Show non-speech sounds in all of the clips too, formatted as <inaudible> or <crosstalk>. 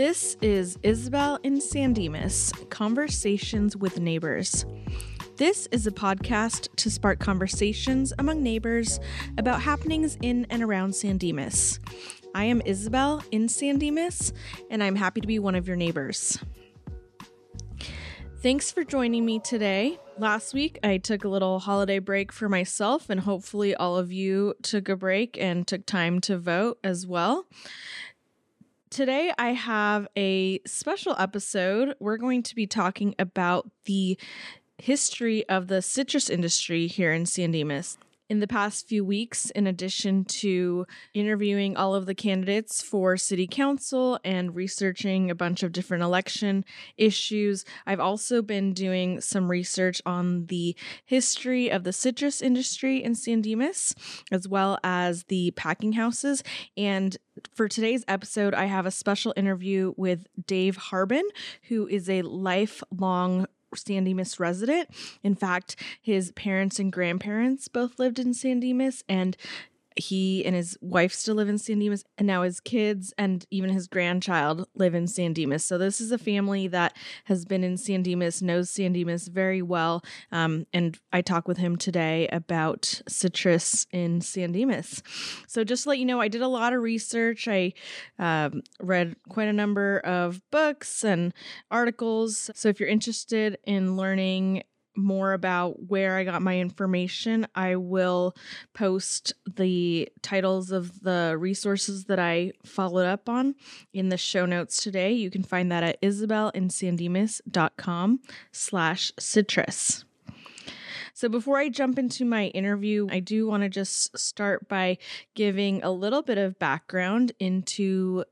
This is Isabel in San Dimas Conversations with Neighbors. This is a podcast to spark conversations among neighbors about happenings in and around San. I am Isabel in San and I'm happy to be one of your neighbors. Thanks for joining me today. Last week, I took a little holiday break for myself, and hopefully, all of you took a break and took time to vote as well. Today, I have a special episode. We're going to be talking about the history of the citrus industry here in San Dimas in the past few weeks, in addition to interviewing all of the candidates for city council and researching a bunch of different election issues, I've also been doing some research on the history of the citrus industry in San Dimas, as well as the packing houses. And for today's episode, I have a special interview with Dave Harbin, who is a lifelong San Dimas resident. In fact, his parents and grandparents both lived in San Dimas, and he and his wife still live in San Dimas, and now his kids and even his grandchild live in San Dimas. So this is a family that has been in San Dimas, knows San Dimas very well, um, and I talk with him today about citrus in San Dimas. So just to let you know, I did a lot of research. I um, read quite a number of books and articles. So if you're interested in learning more about where I got my information, I will post the titles of the resources that I followed up on in the show notes today. You can find that at isabelinsandimas.com slash citrus. So before I jump into my interview, I do want to just start by giving a little bit of background into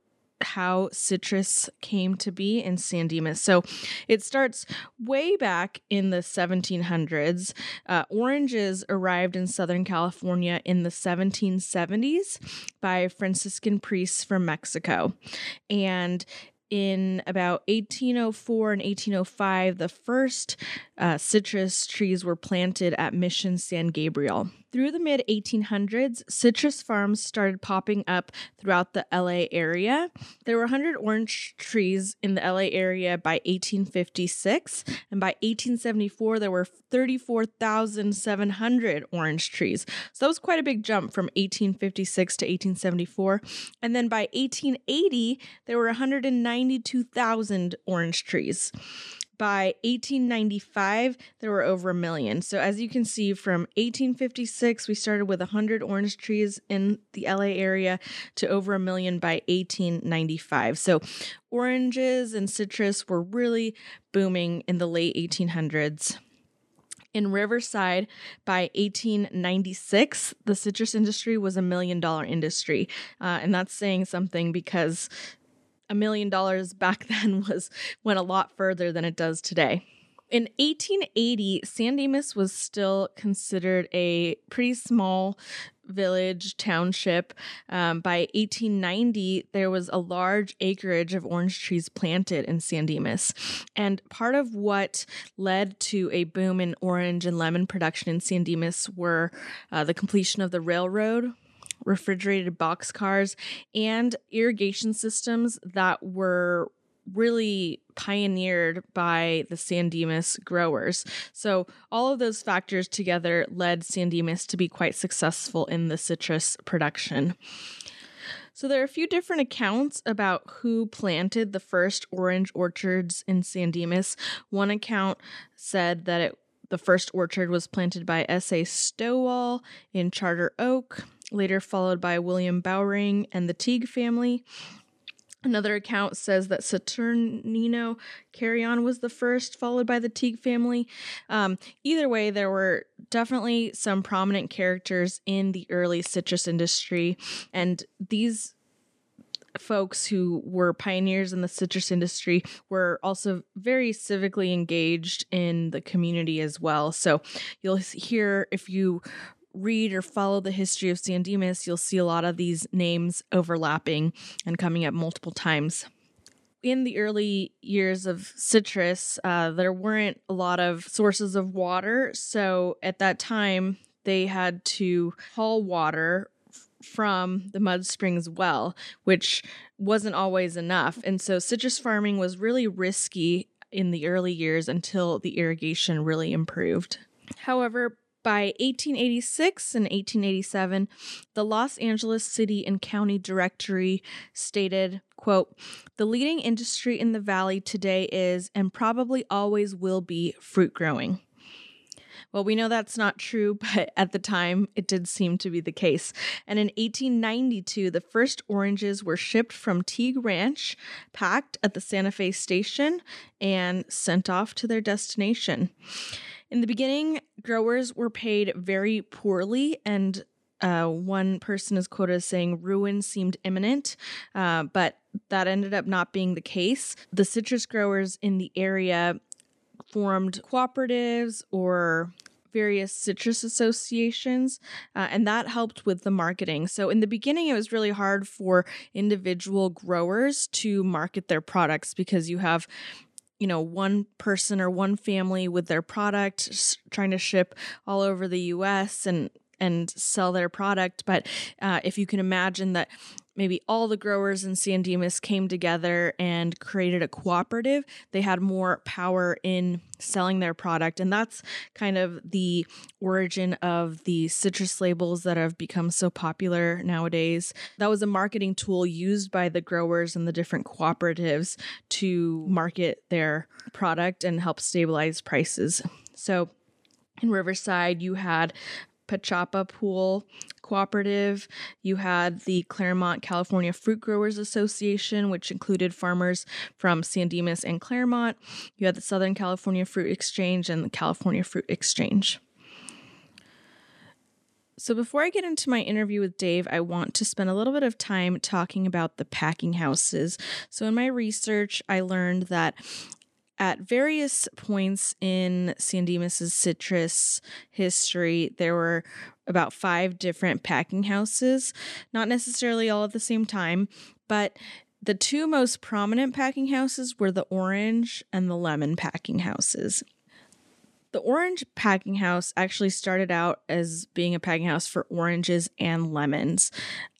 how citrus came to be in San Dimas. So it starts way back in the 1700s. Uh, oranges arrived in Southern California in the 1770s by Franciscan priests from Mexico. And in about 1804 and 1805, the first uh, citrus trees were planted at Mission San Gabriel. Through the mid 1800s, citrus farms started popping up throughout the LA area. There were 100 orange trees in the LA area by 1856, and by 1874, there were 34,700 orange trees. So that was quite a big jump from 1856 to 1874. And then by 1880, there were 192,000 orange trees. By 1895 there were over a million. So as you can see from 1856 we started with 100 orange trees in the la area to over a million by 1895 so oranges and citrus were really booming in the late 1800s in Riverside by 1896, the citrus industry was a million dollar industry. Uh, and that's saying something because a million dollars back <laughs> then was went a lot further than it does today. In 1880, San Dimas was still considered a pretty small village township. Um, by 1890, there was a large acreage of orange trees planted in San Dimas. And part of what led to a boom in orange and lemon production in San Dimas were uh, the completion of the railroad, refrigerated box cars, and irrigation systems that were really pioneered by the San Dimas growers. So, all of those factors together led San Dimas to be quite successful in the citrus production. So, there are a few different accounts about who planted the first orange orchards in San Dimas. One account said that it, the first orchard was planted by S.A. Stowall in Charter Oak later followed by William Bowring and the Teague family. Another account says that Saturnino Carrion was the first, followed by the Teague family. Um, either way, there were definitely some prominent characters in the early citrus industry, and these folks who were pioneers in the citrus industry were also very civically engaged in the community as well. So you'll hear if you read or follow the history of San Dimas, you'll see a lot of these names overlapping and coming up multiple times. In the early years of citrus, uh, there weren't a lot of sources of water. So at that time, they had to haul water from the Mud Springs well, which wasn't always enough. And so citrus farming was really risky in the early years until the irrigation really improved. However, by 1886 and 1887, the Los Angeles City and County Directory stated, quote, "The leading industry in the valley today is and probably always will be fruit growing." Well, we know that's not true, <laughs> but at the time it did seem to be the case. And in 1892, the first oranges were shipped from Teague Ranch, packed at the Santa Fe station, and sent off to their destination. In the beginning, growers were paid very poorly and uh, one person is quoted as saying ruin seemed imminent, uh, but that ended up not being the case. The citrus growers in the area formed cooperatives or various citrus associations, uh, and that helped with the marketing. So, in the beginning, it was really hard for individual growers to market their products because you have you know one person or one family with their product trying to ship all over the US and and sell their product. But uh, if you can imagine that maybe all the growers in San Dimas came together and created a cooperative, they had more power in selling their product. And that's kind of the origin of the citrus labels that have become so popular nowadays. That was a marketing tool used by the growers and the different cooperatives to market their product and help stabilize prices. So, in Riverside, you had Pachappa Pool Cooperative. You had the Claremont California Fruit Growers Association, which included farmers from San Dimas and Claremont. You had the Southern California Fruit Exchange and the California Fruit Exchange. So, before I get into my interview with Dave, I want to spend a little bit of time talking about the packing houses. So, in my research, I learned that at various points in San Dimas's citrus history, there were about five different packing houses, not necessarily all at the same time, but the two most prominent packing houses were the orange and the lemon packing houses. The orange packing house actually started out as being a packing house for oranges and lemons.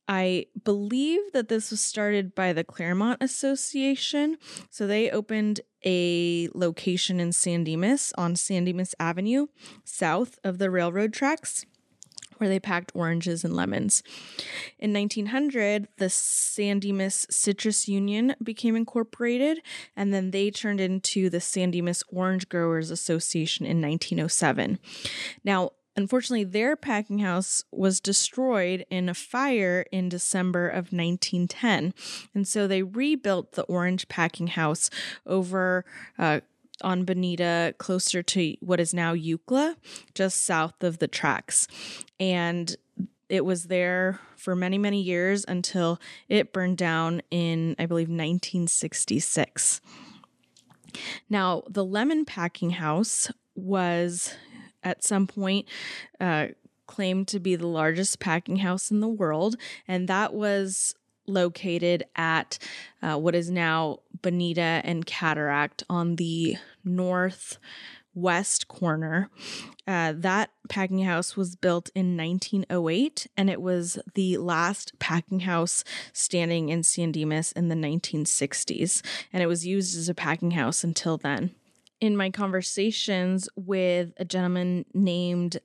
I believe that this was started by the Claremont Association. So they opened a location in San Dimas on San Dimas Avenue, south of the railroad tracks where they packed oranges and lemons. In 1900, the San Dimas Citrus Union became incorporated, and then they turned into the San Dimas Orange Growers Association in 1907. Now, Unfortunately, their packing house was destroyed in a fire in December of 1910. And so they rebuilt the orange packing house over uh, on Bonita, closer to what is now Eucla, just south of the tracks. And it was there for many, many years until it burned down in, I believe, 1966. Now, the lemon packing house was at some point uh, claimed to be the largest packing house in the world, and that was located at uh, what is now Bonita and Cataract on the northwest corner. Uh, that packing house was built in 1908 and it was the last packing house standing in San Dimas in the 1960s. And it was used as a packing house until then in my conversations with a gentleman named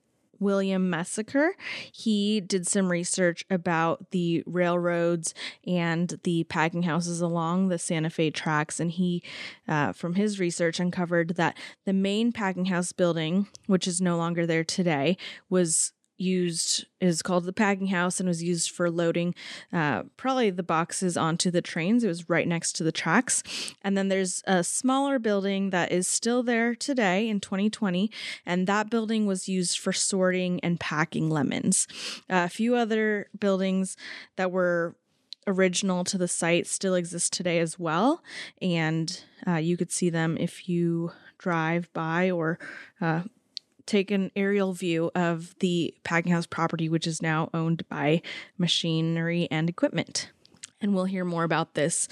William Messaker. He did some research about the railroads and the packing houses along the Santa Fe tracks, and he, uh, from his research, uncovered that the main packing house building, which is no longer there today, was used is called the packing house and was used for loading uh, probably the boxes onto the trains. It was right next to the tracks. And then there's a smaller building that is still there today in 2020, and that building was used for sorting and packing lemons. Uh, a few other buildings that were original to the site still exist today as well, and uh, you could see them if you drive by or uh, take an aerial view of the packing house property, which is now owned by Machinery and Equipment. And we'll hear more about this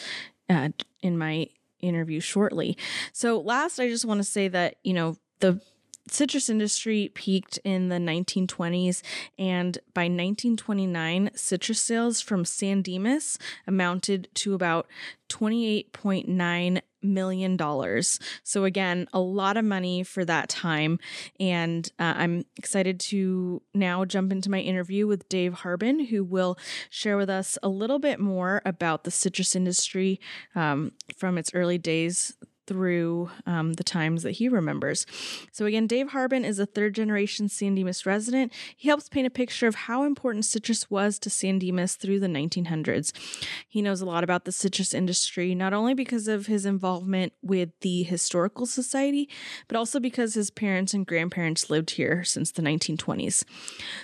uh, in my interview shortly. So, last, I just want to say that, you know, the citrus industry peaked in the 1920s, and by 1929, citrus sales from San Dimas amounted to about 28.9 million dollars. So again, a lot of money for that time, and uh, I'm excited to now jump into my interview with Dave Harbin, who will share with us a little bit more about the citrus industry um, from its early days through um, the times that he remembers. So, again, Dave Harbin is a third generation San Dimas resident. He helps paint a picture of how important citrus was to San Dimas through the 1900s. He knows a lot about the citrus industry, not only because of his involvement with the Historical Society, but also because his parents and grandparents lived here since the 1920s.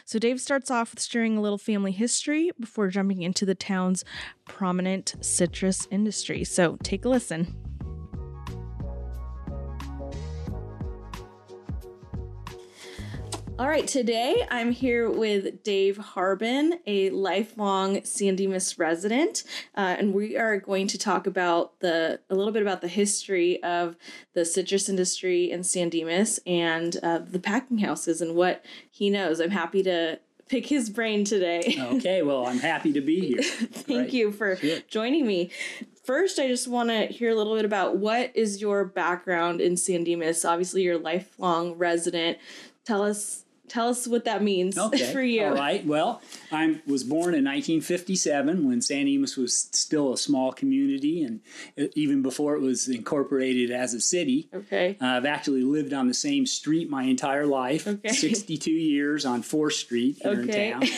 So, Dave starts off with sharing a little family history before jumping into the town's prominent citrus industry. So, take a listen. All right, today I'm here with Dave Harbin, a lifelong San Dimas resident, uh, and we are going to talk about the a little bit about the history of the citrus industry in San Dimas and uh, the packing houses and what he knows. I'm happy to pick his brain today. <laughs> okay, well, I'm happy to be here. <laughs> Thank right. you for sure. joining me. First, I just want to hear a little bit about what is your background in San Dimas. Obviously, you're a lifelong resident. Tell us Tell us what that means <laughs> okay. for you. All right. Well, I was born in 1957 when San Dimas was still a small community, and even before it was incorporated as a city. Okay. Uh, I've actually lived on the same street my entire life. Okay. 62 years on 4th Street here okay. in town.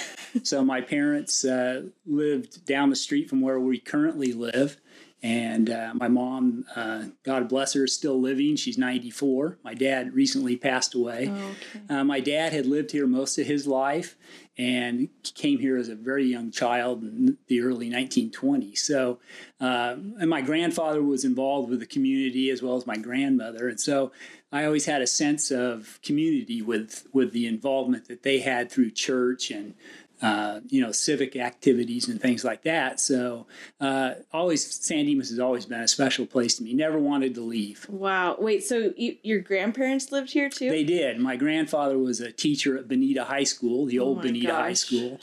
so my parents uh, lived down the street from where we currently live. And uh, my mom, uh, God bless her, is still living. She's 94. My dad recently passed away. Oh, okay. uh, my dad had lived here most of his life and came here as a very young child in the early 1920s. So, uh, and my grandfather was involved with the community as well as my grandmother. And so I always had a sense of community with, with the involvement that they had through church and uh, you know, civic activities and things like that. So, uh, always San Dimas has always been a special place to me. Never wanted to leave. Wow. Wait, so you, your grandparents lived here too? They did. My grandfather was a teacher at Bonita High School, the oh old Bonita gosh. High School.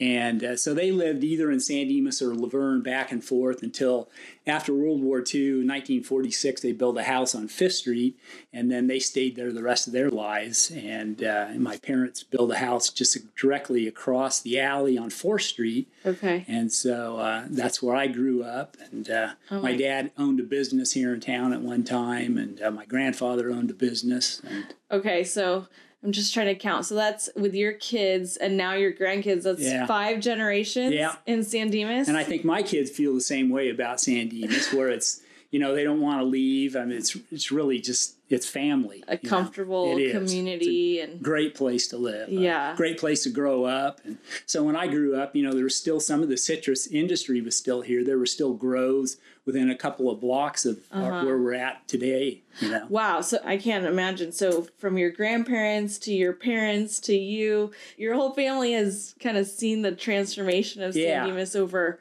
And uh, so they lived either in San Dimas or La Verne back and forth until after World War II, 1946, they built a house on Fifth Street, and then they stayed there the rest of their lives. And, uh, and my parents built a house just directly across the alley on Fourth Street. Okay. And so uh, that's where I grew up. And uh, oh my, my dad owned a business here in town at one time, and uh, my grandfather owned a business. And, okay, so I'm just trying to count. So that's with your kids and now your grandkids. That's yeah. five generations yeah. in San Dimas. And I think my kids feel the same way about San Dimas, where it's you know they don't want to leave. I mean, it's it's really just it's family. A comfortable community and great place to live. Yeah, great place to grow up. And so when I grew up, you know, there was still some of the citrus industry was still here. There were still groves within a couple of blocks of uh-huh. where we're at today. You know. Wow. So I can't imagine. So from your grandparents to your parents to you, your whole family has kind of seen the transformation of San yeah. Dimas over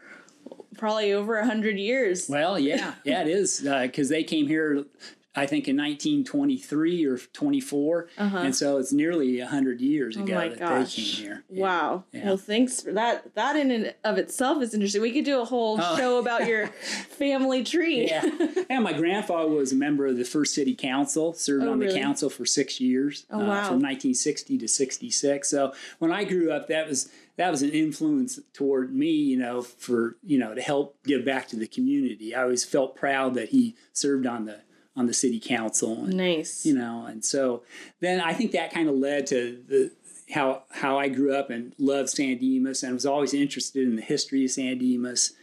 probably over a hundred years. Well, yeah, yeah, it is because uh, they came here I think in 1923 or 24, uh-huh. and so it's nearly hundred years oh ago that gosh. they came here. Yeah. Wow. Yeah. Well, thanks for that. That in and of itself is interesting. We could do a whole oh. show about your <laughs> family tree. yeah. <laughs> And my grandfather was a member of the first city council, served oh, on really? the council for six years, oh, uh, wow. from 1960 to 66. So when I grew up, that was that was an influence toward me, you know, for you know to help give back to the community. I always felt proud that he served on the on the city council. And, nice. You know, and so then I think that kind of led to the how how I grew up and loved San Dimas and was always interested in the history of San Dimas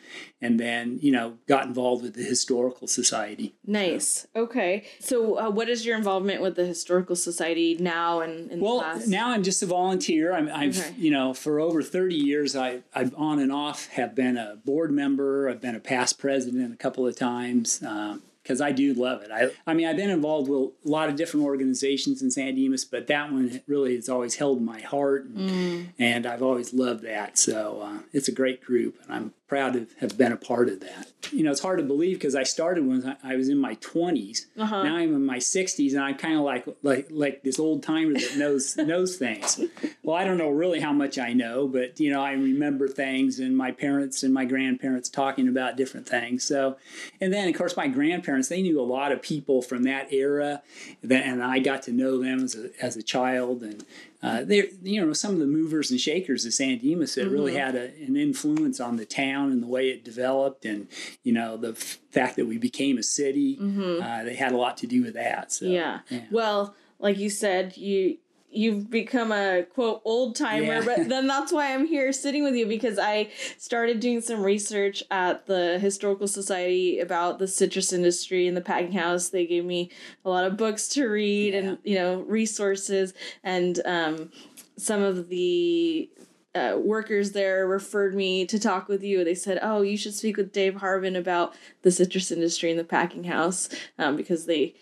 and then you know got involved with the historical society nice so. okay so uh, what is your involvement with the historical society now and well now i'm just a volunteer i'm i've okay. you know for over 30 years i i've on and off have been a board member i've been a past president a couple of times uh, because I do love it. I, I mean, I've been involved with a lot of different organizations in San Dimas, but that one really has always held my heart, and, mm. and I've always loved that. So uh, it's a great group, and I'm proud to have been a part of that. You know, it's hard to believe because I started when I was in my 20s. Uh-huh. Now I'm in my 60s, and I'm kind of like like like this old timer that knows <laughs> knows things. Well, I don't know really how much I know, but you know, I remember things, and my parents and my grandparents talking about different things. So, and then of course my grandparents they knew a lot of people from that era, and I got to know them as a as a child, and uh, they're you know some of the movers and shakers of San Dimas that mm-hmm. really had a, an influence on the town and the way it developed, and you know the f- fact that we became a city. Mm-hmm. Uh, they had a lot to do with that. So, yeah. yeah. Well, like you said, you you've become a quote old timer, yeah. but <laughs> then that's why I'm here sitting with you because I started doing some research at the Historical Society about the citrus industry and the packing house. They gave me a lot of books to read yeah. and you know resources and um, some of the uh, workers there referred me to talk with you. They said, "Oh, you should speak with Dave Harbin about the citrus industry and the packing house um, because they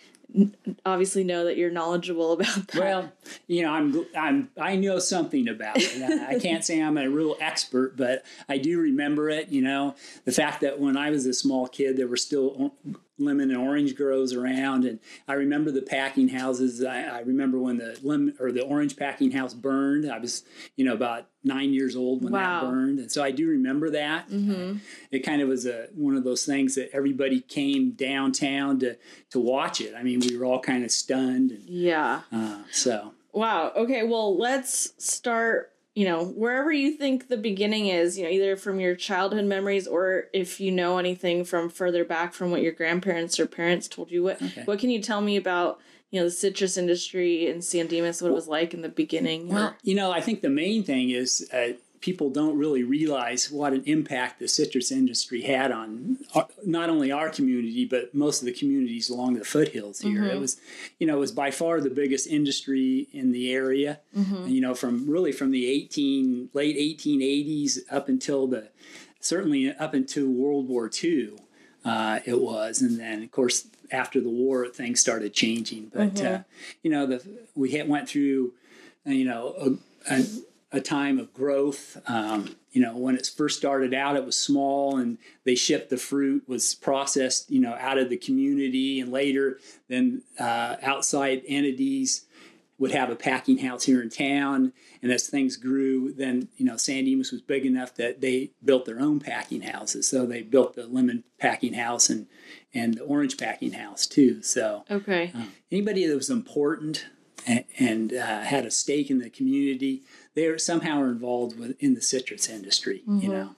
obviously know that you're knowledgeable about that. Well, you know, I'm I'm I know something about it. I can't say I'm a real expert, but I do remember it. You know, the fact that when I was a small kid, there were still lemon and orange grows around. And I remember the packing houses. I, I, remember when the lemon or the orange packing house burned. I was, you know, about nine years old when wow. that burned, and so I do remember that. Mm-hmm. It kind of was a one of those things that everybody came downtown to to watch it. I mean, we were all kind of stunned. And, yeah. Uh, so. Wow. Okay. Well, let's start you know, wherever you think the beginning is, you know, either from your childhood memories or if you know anything from further back from what your grandparents or parents told you. What okay. what can you tell me about, you know, the citrus industry in San Dimas, what it was like in the beginning? Well, you know, I think the main thing is uh, people don't really realize what an impact the citrus industry had on our, not only our community but most of the communities along the foothills here. Mm-hmm. It was, you know, it was by far the biggest industry in the area. Mm-hmm. You know, from really from the eighteen late eighteen eighties up until the certainly up until World War II. Uh, it was, and then of course after the war things started changing. But mm-hmm. uh, you know, the we had, went through, you know, a, a a time of growth. Um, you know, when it first started out, it was small, and they shipped the fruit was processed, you know, out of the community, and later, then uh, outside entities would have a packing house here in town. And as things grew, then you know, San Dimas was big enough that they built their own packing houses. So they built the lemon packing house and and the orange packing house too. So okay, uh, anybody that was important and, and uh, had a stake in the community they are somehow are involved with in the citrus industry. Mm-hmm. You know,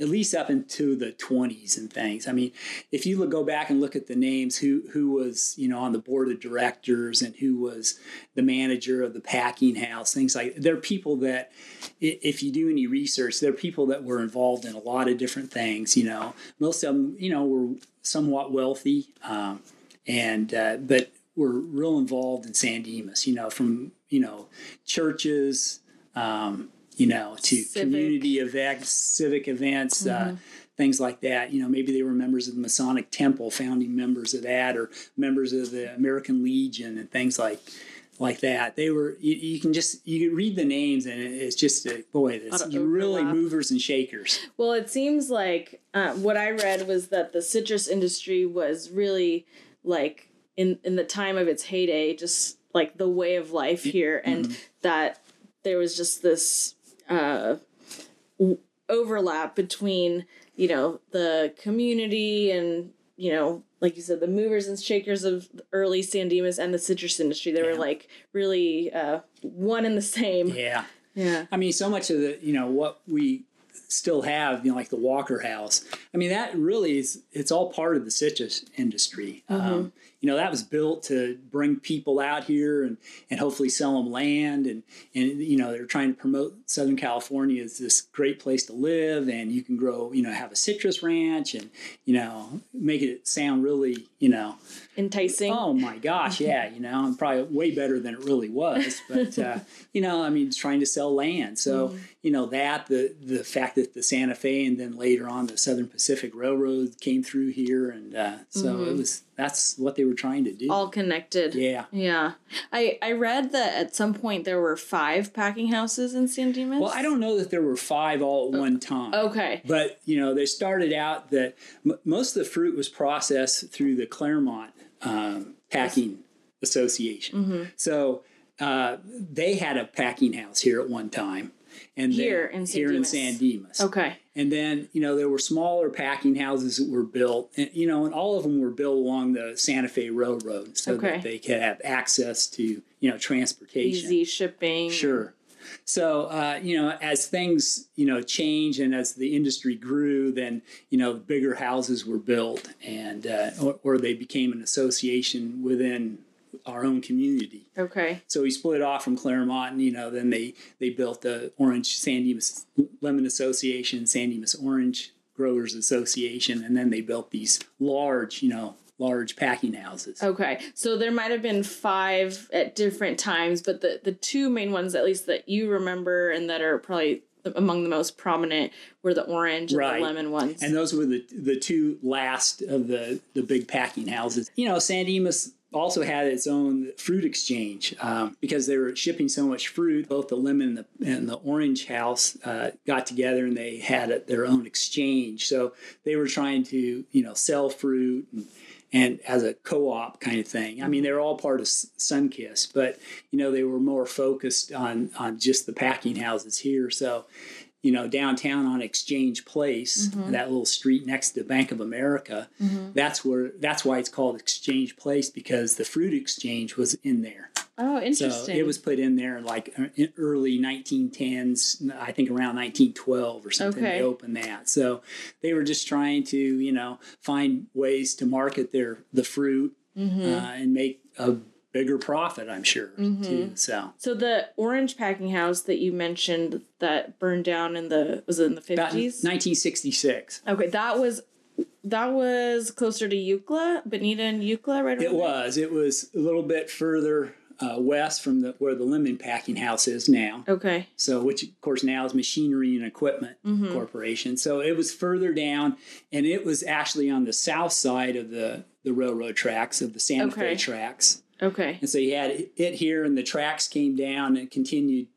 at least up into the 20s and things. I mean, if you look, go back and look at the names, who who was you know on the board of directors and who was the manager of the packing house, things like there are people that, if you do any research, there are people that were involved in a lot of different things. You know, most of them you know were somewhat wealthy, um, and uh, but were real involved in San Dimas. You know, from you know churches um, you know, to civic. community events, civic events, uh, mm-hmm. uh, things like that. You know, maybe they were members of the Masonic Temple, founding members of that, or members of the American Legion, and things like like that. They were. You, you can just you can read the names, and it's just a, boy, it's really movers and shakers. Well, it seems like uh, what I read was that the citrus industry was really like in in the time of its heyday, just like the way of life here, and mm-hmm. that there was just this uh, overlap between you know the community and you know like you said the movers and shakers of early San Dimas and the citrus industry they yeah. were like really uh, one and the same yeah yeah i mean so much of the you know what we still have, you know, like the Walker House. I mean, that really is, it's all part of the citrus industry. Mm-hmm. Um, you know that was built to bring people out here and and hopefully sell them land and and you know they're trying to promote Southern California as this great place to live and you can grow you know have a citrus ranch and you know make it sound really you know enticing. Oh my gosh, <laughs> yeah, you know, and probably way better than it really was. But uh, <laughs> you know, I mean, trying to sell land. So mm. you know that the the fact that the Santa Fe and then later on the Southern Pacific Railroad came through here, and uh, so mm-hmm. it was that's what they were trying to do. All connected. Yeah, yeah. I I read that at some point there were five packing houses in San Dimas. Well, I don't know that there were five all at one time. Okay, but you know, they started out that m- most of the fruit was processed through the Claremont um, packing association. Mm-hmm. So uh, they had a packing house here at one time. And here in San here Dimas. in San Dimas. Okay. And then you know there were smaller packing houses that were built, and you know, and all of them were built along the Santa Fe Railroad, so okay. that they could have access to you know transportation, easy shipping. Sure. So uh, you know, as things you know change and as the industry grew, then you know bigger houses were built, and uh, or, or, they became an association within our own community. Okay. So we split off from Claremont, and you know, then they they built the Orange San Dimas Lemon Association, San Dimas Orange Growers Association, and then they built these large, you know, large packing houses. Okay. So there might have been five at different times, but the, the two main ones, at least that you remember and that are probably among the most prominent, were the orange and right. the lemon ones. And those were the the two last of the, the big packing houses. You know, San Dimas also had its own fruit exchange um, because they were shipping so much fruit. Both the lemon and the, and the orange house uh, got together and they had a, their own exchange. So they were trying to, you know, sell fruit and and as a co-op kind of thing. I mean, they were all part of Sunkist, but you know they were more focused on on just the packing houses here. So, you know, downtown on Exchange Place, mm-hmm. that little street next to Bank of America, mm-hmm. that's where that's why it's called Exchange Place because the fruit exchange was in there. Oh, interesting. So it was put in there like uh, in early 1910s, I think around 1912 or something. Okay. They opened that, so they were just trying to, you know, find ways to market their the fruit mm-hmm. uh, and make a bigger profit. I'm sure mm-hmm. too. So, so the orange packing house that you mentioned that burned down in the was it in the 50s? 1966. Okay, that was that was closer to Eucla, Bonita and Eucla, right? It was. It was a little bit further uh, west from the, where the lemon packing house is now. Okay. So, which of course now is Machinery and Equipment mm-hmm. Corporation. So it was further down, and it was actually on the south side of the the railroad tracks of the Santa okay. Fe tracks. Okay. And so you had it here, and the tracks came down and continued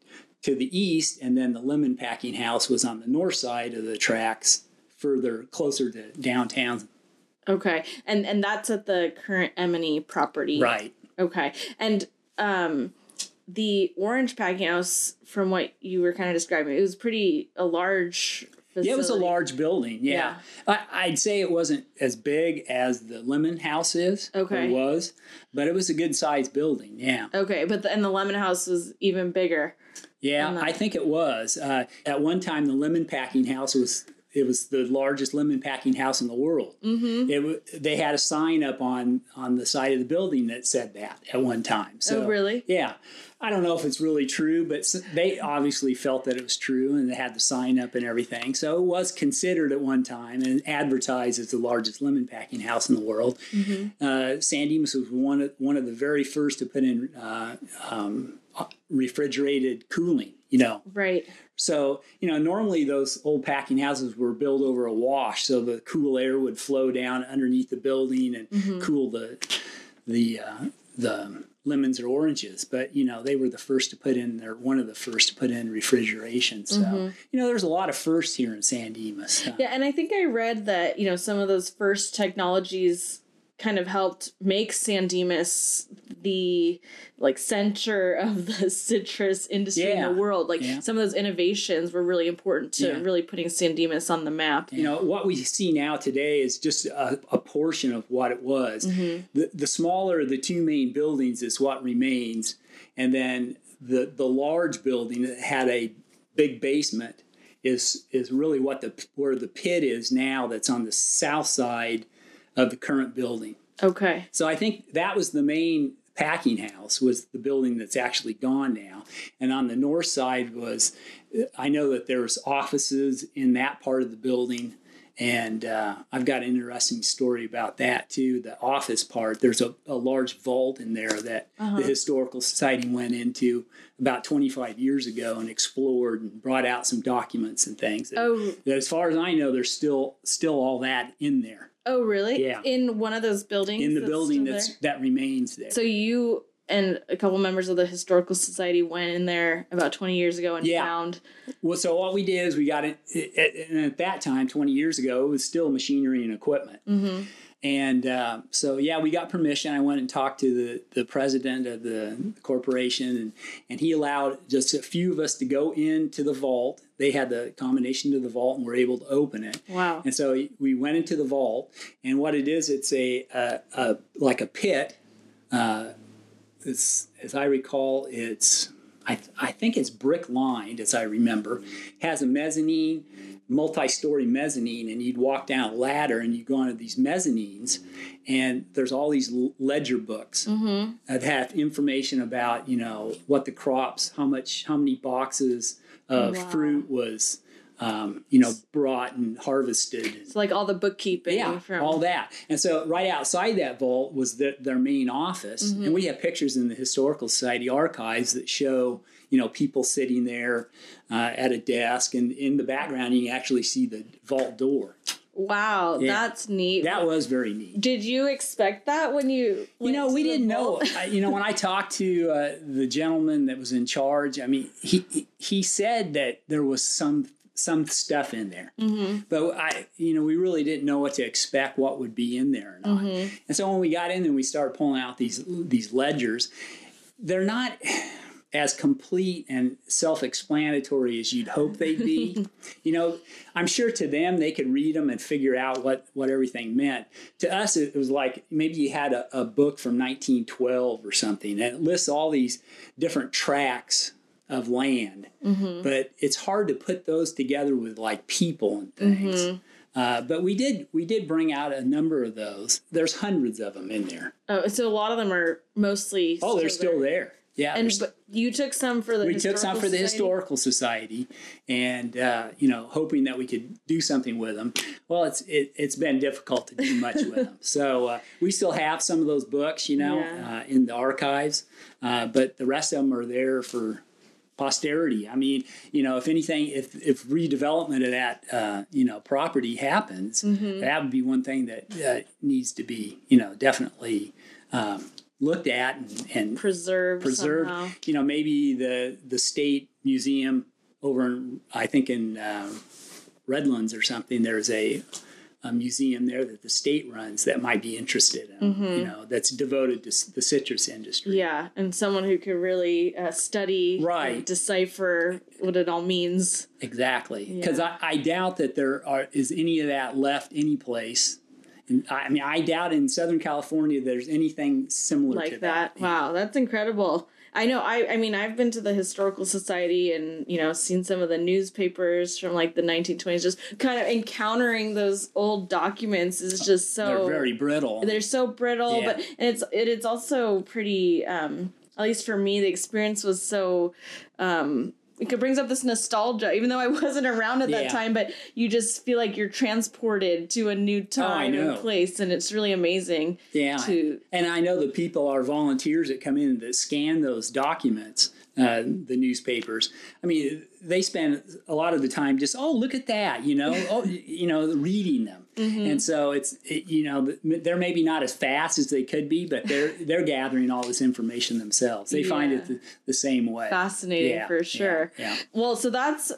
to the east, and then the lemon packing house was on the north side of the tracks, further closer to downtown. Okay, and and that's at the current M&E property, right? Okay, and um, the orange packing house, from what you were kind of describing, it was pretty a large. Facility. Yeah, it was a large building. Yeah, yeah. I, would say it wasn't as big as the Lemon House is. Okay, it was, but it was a good sized building. Yeah. Okay, but the, and the Lemon House was even bigger. Yeah, I think it was. Uh, at one time, the Lemon Packing House was it was the largest lemon packing house in the world. Mm-hmm. It, they had a sign up on on the side of the building that said that at one time. So oh, really? Yeah. I don't know if it's really true, but they obviously felt that it was true, and they had the sign up and everything. So it was considered at one time and advertised as the largest lemon packing house in the world. Mm-hmm. Uh, San Dimas was one of one of the very first to put in uh, um, refrigerated cooling. You know, right? So, you know, normally those old packing houses were built over a wash, so the cool air would flow down underneath the building and mm-hmm. cool the the uh, the lemons or oranges. But you know, they were the first to put in. They're one of the first to put in refrigeration. So, mm-hmm. you know, there's a lot of firsts here in San Dimas. So. Yeah, and I think I read that you know some of those first technologies kind of helped make San Dimas the like center of the <laughs> citrus industry yeah. in the world. Like yeah. some of those innovations were really important to yeah. really putting San Dimas on the map. You know, what we see now today is just a, a portion of what it was. Mm-hmm. The, the smaller the two main buildings is what remains. And then the, the large building that had a big basement is is really what the where the pit is now that's on the south side of the current building. Okay. So I think that was the main packing house was the building that's actually gone now. And on the north side was, I know that there's offices in that part of the building. And uh, I've got an interesting story about that too. The office part, there's a, a large vault in there that uh-huh. the Historical Society went into about 25 years ago and explored and brought out some documents and things. That, oh. that as far as I know, there's still still all that in there. Oh, really? Yeah. In one of those buildings. In the building that's that remains there. So you and a couple members of the historical society went in there about 20 years ago and yeah. found well so what we did is we got it and at that time 20 years ago it was still machinery and equipment mm-hmm. And uh, so yeah we got permission. I went and talked to the, the president of the corporation and, and he allowed just a few of us to go into the vault. They had the combination to the vault and were able to open it. Wow. And so we went into the vault and what it is it's a, a, a like a pit. Uh, it's, as I recall, it's I, th- I think it's brick lined, as I remember. Has a mezzanine, multi-story mezzanine, and you'd walk down a ladder and you'd go onto these mezzanines, and there's all these ledger books mm-hmm. that have information about you know what the crops, how much, how many boxes of wow. fruit was um, you know, brought and harvested. It's like all the bookkeeping. Yeah, from... all that. And so right outside that vault was the, their main office. Mm-hmm. And we have pictures in the Historical Society archives that show, you know, people sitting there uh, at a desk. And in the background, you actually see the vault door. Wow, yeah. that's neat. That was very neat. Did you expect that when you? You know, we didn't know. you know, when I talked to uh, the gentleman that was in charge, I mean, he he said that there was some some stuff in there. Mm-hmm. But I, you know, we really didn't know what to expect, what would be in there or not. Mm-hmm. And so when we got in and we started pulling out these these ledgers, they're not as complete and self-explanatory as you'd hope they'd be. <laughs> you know, I'm sure to them they could read them and figure out what what everything meant. To us, it was like maybe you had a, a book from 1912 or something, and it lists all these different tracks of land, mm-hmm. but it's hard to put those together with like people and things. Mm-hmm. Uh, but we did we did bring out a number of those. There's hundreds of them in there. Oh, so a lot of them are mostly. Oh, they're still there. there. Yeah, and but you took some for the. We took some for the Society? historical society, and uh, you know, hoping that we could do something with them. Well, it's it, has been difficult to do much with them. <laughs> So uh, we still have some of those books, you know, yeah. uh, in the archives, uh, but the rest of them are there for posterity. I mean, you know, if anything, if if redevelopment of that uh, you know property happens, mm-hmm. that would be one thing that uh, needs to be you know definitely. Um, looked at and, and preserved preserved somehow. you know maybe the the state museum over in i think in uh, redlands or something there's a a museum there that the state runs that might be interested in, mm-hmm. you know, that's devoted to the citrus industry. Yeah, and someone who could really uh, study, right, decipher what it all means. Exactly, because yeah. I, I doubt that there are is any of that left any place. And I mean, I doubt in Southern California there's anything similar like to that. that. Wow, that's incredible. I know. I I mean, I've been to the historical society and you know seen some of the newspapers from like the 1920s. Just kind of encountering those old documents is just so they're very brittle. They're so brittle, Yeah. but and it's it, it's also pretty. Um, at least for me, the experience was so. Um, it brings up this nostalgia, even though I wasn't around at that Yeah. time. But you just feel like you're transported to a new oh, time and know. place, and it's really amazing. Yeah, To and I know the people are volunteers that come in that scan those documents, uh, the newspapers. I mean, they spend a lot of the time just, oh, look at that, you know, <laughs> oh, you know, reading them. Mm-hmm. And so it's, it, you know, they're maybe not as fast as they could be, but they're <laughs> they're gathering all this information themselves. They find it the, the same way. fascinating Yeah, for sure. yeah. Well, so that's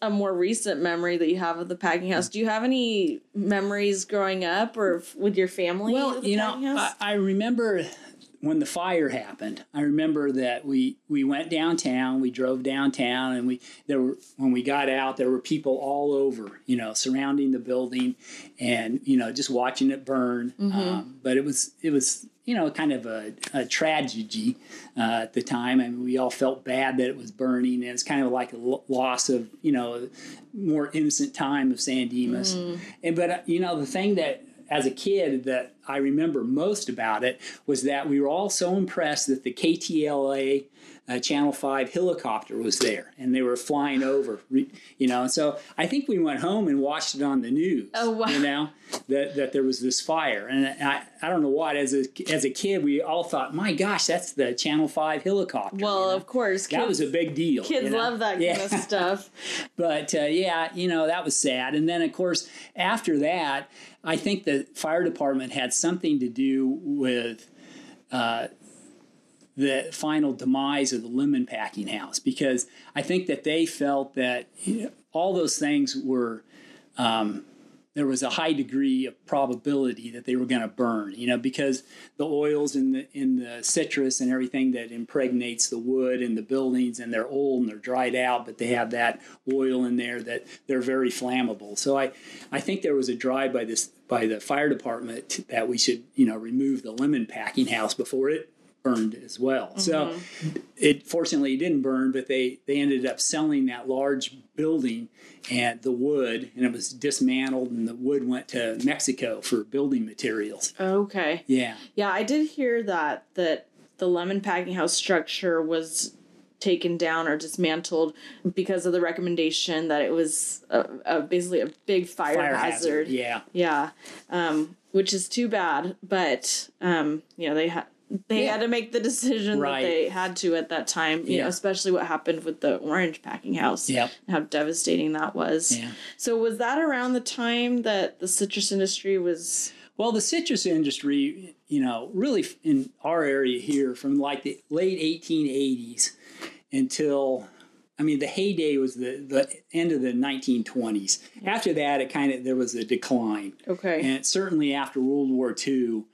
a more recent memory that you have of the packing house. Do you have any memories growing up or f- with your family? Well, you know. I, I remember when the fire happened. I remember that we we went downtown. We drove downtown, and we there were when we got out, there were people all over, you know, surrounding the building, and you know, just watching it burn. Mm-hmm. Um, but it was it was you know kind of a, a tragedy uh, at the time. I mean, we all felt bad that it was burning, and it's kind of like a loss of you know more innocent time of San Dimas. Mm-hmm. And but uh, you know the thing that as a kid that I remember most about it was that we were all so impressed that the KTLA uh, Channel 5 helicopter was there and they were flying over, you know. And so I think we went home and watched it on the news, oh, wow. you know, that, that there was this fire. And I, I don't know what, as a, as a kid, we all thought, my gosh, that's the Channel 5 helicopter. Well, you know? of course. That kids, was a big deal. Kids you know? love that yeah. kind of <laughs> stuff. but uh, yeah, you know, that was sad. And then, of course, after that, I think the fire department had something to do with uh, the final demise of the lemon packing house because I think that they felt that all those things were. Um, there was a high degree of probability that they were going to burn, you know, because the oils in the in the citrus and everything that impregnates the wood and the buildings and they're old and they're dried out, but they have that oil in there that they're very flammable. So I I think there was a drive by this by the fire department that we should, you know, remove the lemon packing house before it burned as well. Mm-hmm. So it fortunately didn't burn, but they they ended up selling that large building and the wood, and it was dismantled, and the wood went to Mexico for building materials. Okay. Yeah. Yeah, I did hear that that the lemon packing house structure was taken down or dismantled because of the recommendation that it was a, a basically a big fire, fire hazard. hazard. Yeah. Yeah. Um, which is too bad, but um, you know they had they yeah. had to make the decision right. that they had to at that time. You yeah. know, especially what happened with the orange packing house. Yeah, how devastating that was. Yeah. So was that around the time that the citrus industry was? Well, the citrus industry, you know, really in our area here, from like the late 1880s until I mean, the heyday was the, the end of the 1920s. After that, it kind of there was a decline. Okay. And certainly after World War II,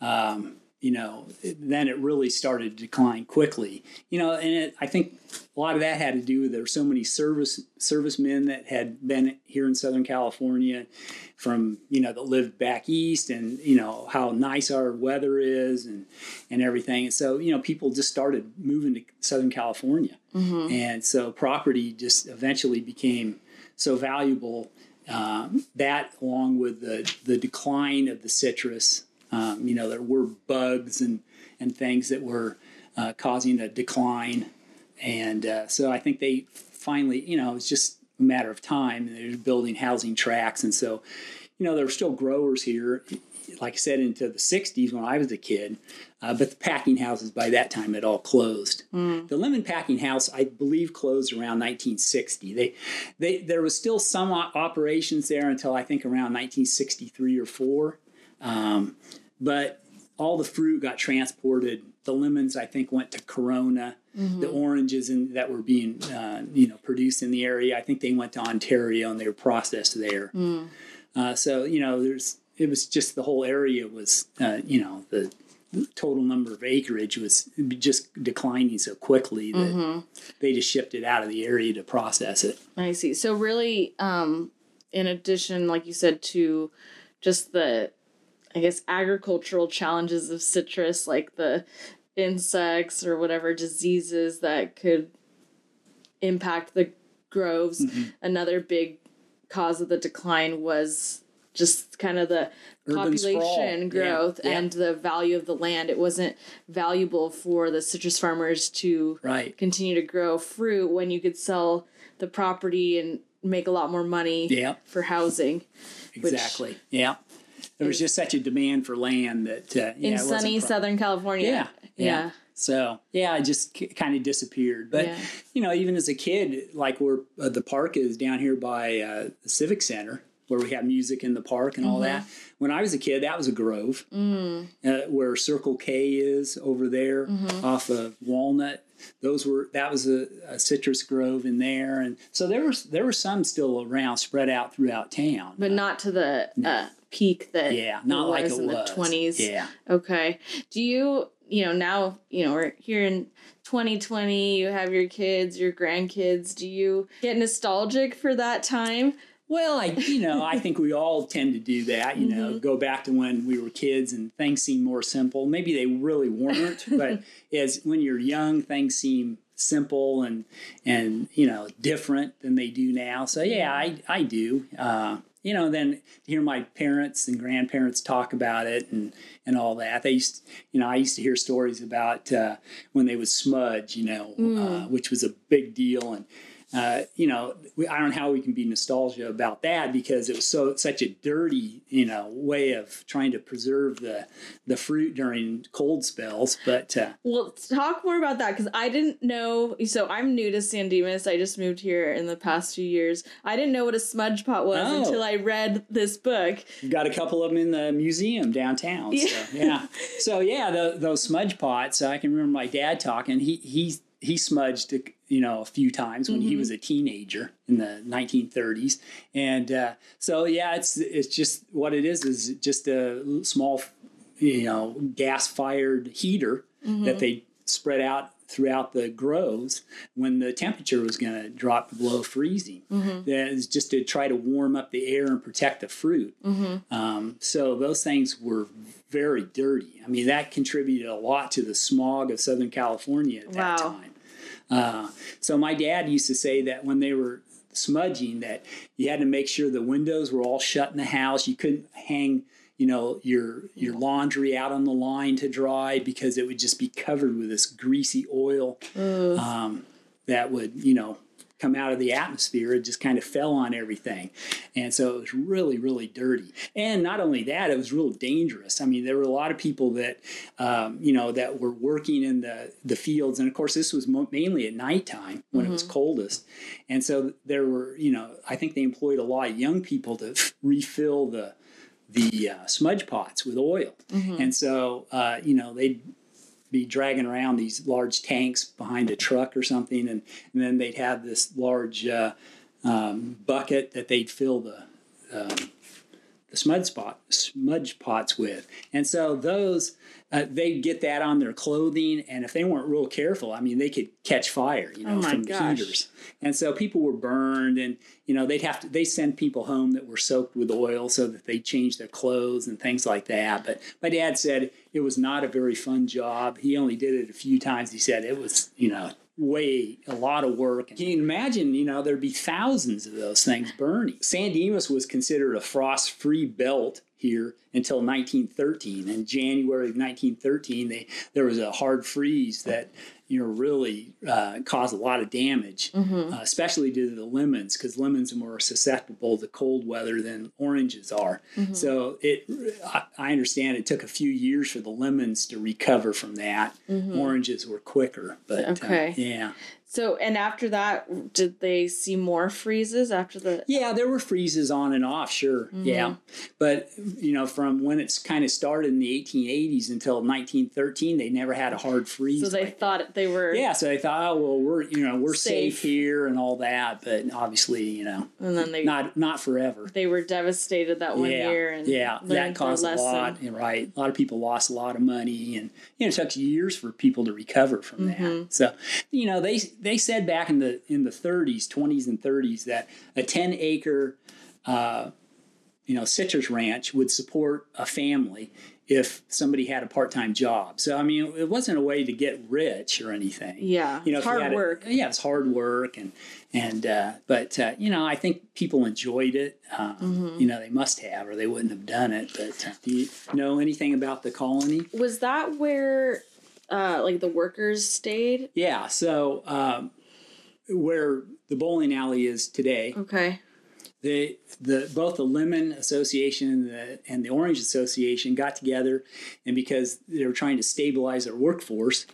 um, you know, then it really started to decline quickly. You know, and it, I think a lot of that had to do with there were so many service servicemen that had been here in Southern California from you know that lived back east, and you know how nice our weather is and and everything. And so you know people just started moving to Southern California, mm-hmm. and so property just eventually became so valuable. Um, that along with the the decline of the citrus um, you know, there were bugs and, and things that were uh, causing a decline. And uh, so I think they finally, you know, it's just a matter of time. They're building housing tracks. And so, you know, there were still growers here, like I said, into the 60s when I was a kid. Uh, but the packing houses by that time had all closed. Mm. The lemon packing house, I believe, closed around 1960. They, they, there was still some operations there until I think around 1963 or four. Um, but all the fruit got transported. The lemons, I think, went to Corona. Mm-hmm. The oranges in, that were being, uh, you know, produced in the area, I think they went to Ontario and they were processed there. Mm. Uh, so you know, there's it was just the whole area was, uh, you know, the total number of acreage was just declining so quickly that mm-hmm. they just shipped it out of the area to process it. I see. So really, um, in addition, like you said, to just the I guess, agricultural challenges of citrus, like the insects or whatever diseases that could impact the groves. Mm-hmm. Another big cause of the decline was just kind of the Urban population sprawl. growth yeah. Yeah. and the value of the land. It wasn't valuable for the citrus farmers to right. continue to grow fruit when you could sell the property and make a lot more money yeah. for housing. Exactly. Which, yeah there was just such a demand for land that uh, yeah, in sunny Southern California. Yeah, yeah. yeah. So yeah, I just c- kind of disappeared. But yeah. you know, even as a kid, like where uh, the park is down here by uh, the Civic Center, where we have music in the park and all mm-hmm. that. When I was a kid, that was a grove mm. uh, where Circle K is over there mm-hmm. off of Walnut. Those were that was a, a, citrus grove in there, and so there was there were some still around, spread out throughout town, but uh, not to the no. uh, peak that yeah, not like it in was. the twenties. Yeah. Okay. Do you you know now you know we're here in 2020 you have your kids your grandkids do you get nostalgic for that time well, I you know I think we all tend to do that. You know, mm-hmm. go back to when we were kids and things seem more simple. Maybe they really weren't, <laughs> but as when you're young, things seem simple and and you know different than they do now. So yeah, I I do. Uh, you know, then to hear my parents and grandparents talk about it and and all that. They used, you know, I used to hear stories about uh, when they would smudge, you know, mm. uh, which was a big deal, and uh, you know, we, I don't know how we can be nostalgia about that because it was so such a dirty, you know, way of trying to preserve the the fruit during cold spells. But uh, well, talk more about that because I didn't know. So I'm new to San Dimas. I just moved here in the past few years. I didn't know what a smudge pot was oh. until I read this book. You've got a couple of them in the museum downtown. Yeah, so, yeah. so yeah, the, those smudge pots. I can remember my dad talking. He he he smudged you know a few times when mm-hmm. he was a teenager in the 1930s and uh, so yeah it's it's just what it is is just a small you know gas fired heater mm-hmm. that they spread out throughout the groves when the temperature was going to drop below freezing. Mm-hmm. That is just to try to warm up the air and protect the fruit. Mm-hmm. Um, so those things were very dirty. I mean, that contributed a lot to the smog of Southern California at that wow. time. Uh, so my dad used to say that when they were smudging, that you had to make sure the windows were all shut in the house. You couldn't hang, you know, your your laundry out on the line to dry because it would just be covered with this greasy oil um, that would, you know, come out of the atmosphere. It just kind of fell on everything. And so it was really, really dirty. And not only that, it was real dangerous. I mean, there were a lot of people that, um, you know, that were working in the, the fields. And of course, this was mo- mainly at nighttime when mm-hmm. it was mm-hmm. coldest. And so there were, you know, I think they employed a lot of young people to f- <laughs> refill the, the uh, smudge pots with oil. Mm-hmm. And so, uh, you know, they be dragging around these large tanks behind a truck or something, and, and then they'd have this large uh, um, bucket that they'd fill the um, smudge spot smudge pots with, and so those uh, they'd get that on their clothing, and if they weren't real careful, I mean, they could catch fire, you know, oh from gosh. heaters. And so people were burned, and you know, they'd have to they send people home that were soaked with oil so that they change their clothes and things like that. But my dad said it was not a very fun job. He only did it a few times. He said it was, you know, way a lot of work. Can you imagine, you know, there'd be thousands of those things burning. San Dimas was considered a frost-free belt here until 1913. In January of 1913, they, there was a hard freeze that you know really uh, caused a lot of damage, mm-hmm. uh, especially to the lemons because lemons are more susceptible to cold weather than oranges are. Mm-hmm. So it, I, I, understand it took a few years for the lemons to recover from that. Mm-hmm. Oranges were quicker, but uh, okay, uh, yeah. So, and after that, did they see more freezes after the? Yeah, there were freezes on and off, sure. Mm-hmm. Yeah. But, you know, from when it's kind of started in the 1880s until 1913, they never had a hard freeze. So they like thought that. they were. Yeah, so they thought, oh, well, we're, you know, we're safe. safe. here and all that. But obviously, you know, and then they not not forever. They were devastated that one yeah, year. And yeah, that caused a lot. Right. A lot of people lost a lot of money. And, you know, it took years for people to recover from mm-hmm. that. So, you know, they, they said back in the in the 30s, 20s, and 30s that a 10 acre uh, you know citrus ranch would support a family if somebody had a part-time job. So I mean, it wasn't a way to get rich or anything. Yeah, you know, hard work. A, yeah, it's hard work, and and uh, but uh, you know, I think people enjoyed it. Uh, mm-hmm. You know, they must have, or they wouldn't have done it. But uh, do you know anything about the colony? Was that where uh, like the workers stayed? Yeah. So um, where the bowling alley is today. Okay. The the both the Lemon Association and the, and the Orange Association got together, and because they were trying to stabilize their workforce,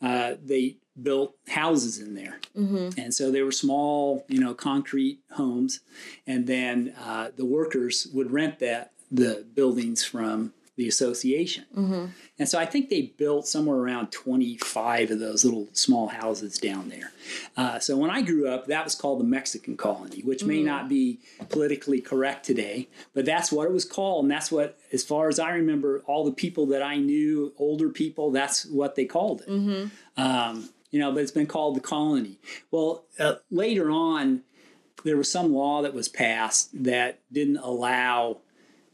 uh, they built houses in there, mm-hmm. and so they were small, you know, concrete homes, and then uh, the workers would rent that the buildings from the association. Mm-hmm. And so I think they built somewhere around 25 of those little small houses down there. Uh, so when I grew up, that was called the Mexican colony, which may mm-hmm. not be politically correct today, but that's what it was called. And that's what, as far as I remember, all the people that I knew, older people, that's what they called it. Mm-hmm. Um, you know, but it's been called the colony. Well, uh, later on, there was some law that was passed that didn't allow,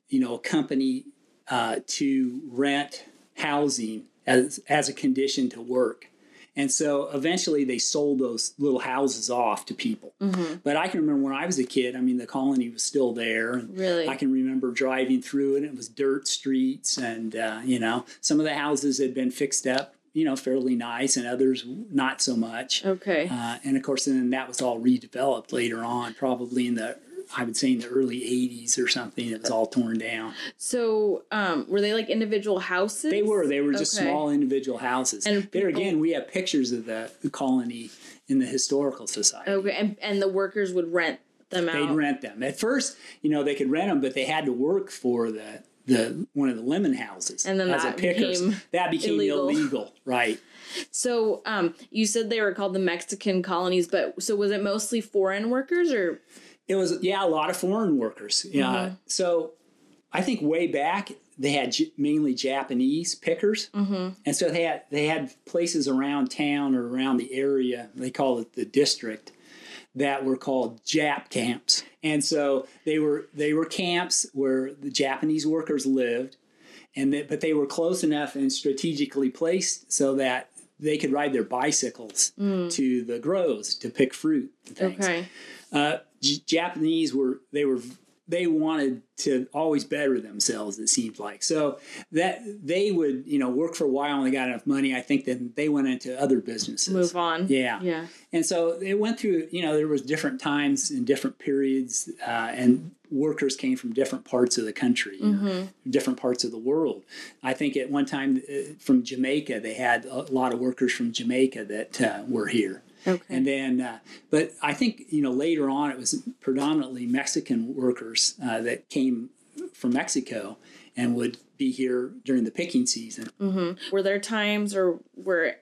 you know, a company uh, to rent housing as as a condition to work. And so eventually they sold those little houses off to people. Mm-hmm. But I can remember when I was a kid, I mean, the colony was still there. And really? I can remember driving through it. And it was dirt streets. And, uh, you know, some of the houses had been fixed up, you know, fairly nice and others not so much. Okay. Uh, and of course, then that was all redeveloped later on, probably in the I would say in the early 80s or something. It was all torn down. So, um, were they like individual houses? They were. They were just okay. small individual houses. And there again, we have pictures of the, the colony in the historical society. Okay, and, and the workers would rent them out. They'd rent them. At first, you know, they could rent them, but they had to work for the the one of the lemon houses and then as that a pickers. Became that became illegal. illegal, right? So, um, you said they were called the Mexican colonies, but so was it mostly foreign workers or? It was yeah, a lot of foreign workers. Yeah, mm-hmm. so I think way back they had j- mainly Japanese pickers, mm-hmm. and so they had they had places around town or around the area. They call it the district that were called Jap camps, and so they were they were camps where the Japanese workers lived, and that, but they were close enough and strategically placed so that they could ride their bicycles mm. to the groves to pick fruit. Things. Okay. Uh, J- Japanese were they were they wanted to always better themselves it seemed like. So that they would you know work for a while and they got enough money i think then they went into other businesses. Move on. Yeah. Yeah. And so it went through you know there was different times and different periods uh, and workers came from different parts of the country mm-hmm. different parts of the world. I think at one time uh, from jamaica they had a lot of workers from jamaica that uh, were here Okay. And then, uh, but I think you know later on it was predominantly Mexican workers uh, that came from Mexico and would be here during the picking season. Mm-hmm. Were there times or were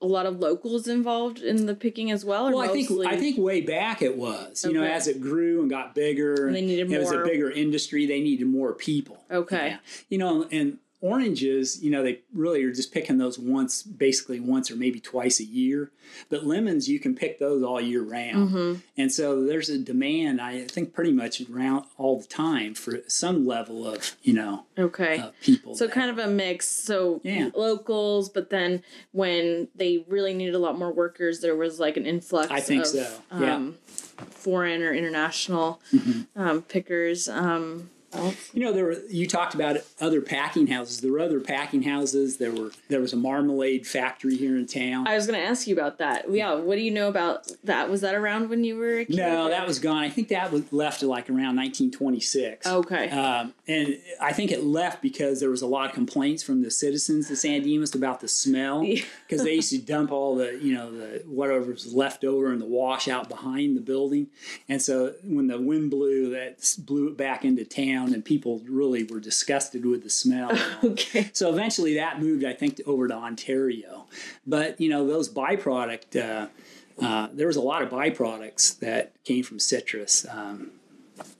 a lot of locals involved in the picking as well? well, mostly? I think I think way back it was. You okay. know, as it grew and got bigger, and they needed it more. was a bigger industry. They needed more people. Okay. Yeah. You know, and oranges, you know, they really are just picking those once, basically once or maybe twice a year. But lemons, you can pick those all year round. Mm-hmm. And so there's a demand, I think, pretty much around all the time for some level of, you know, okay, uh, people. So kind of a mix. So yeah. locals, but then when they really needed a lot more workers, there was like an influx. I think of, so. Yeah. Um, foreign or international mm-hmm. um, pickers. Um, you know, there were you talked about other packing houses. There were other packing houses. There were there was a marmalade factory here in town. I was going to ask you about that. Yeah, what do you know about that? Was that around when you were a kid? No, that was gone. I think that was left like around 1926. Okay. Um, and I think it left because there was a lot of complaints from the citizens of San Dimas about the smell because <laughs> they used to dump all the you know the whatever was left over in the wash out behind the building, and so when the wind blew, that blew it back into town and people really were disgusted with the smell. <laughs> okay. So eventually that moved, I think, over to Ontario. But, you know, those byproduct, uh, uh, there was a lot of byproducts that came from citrus. Um,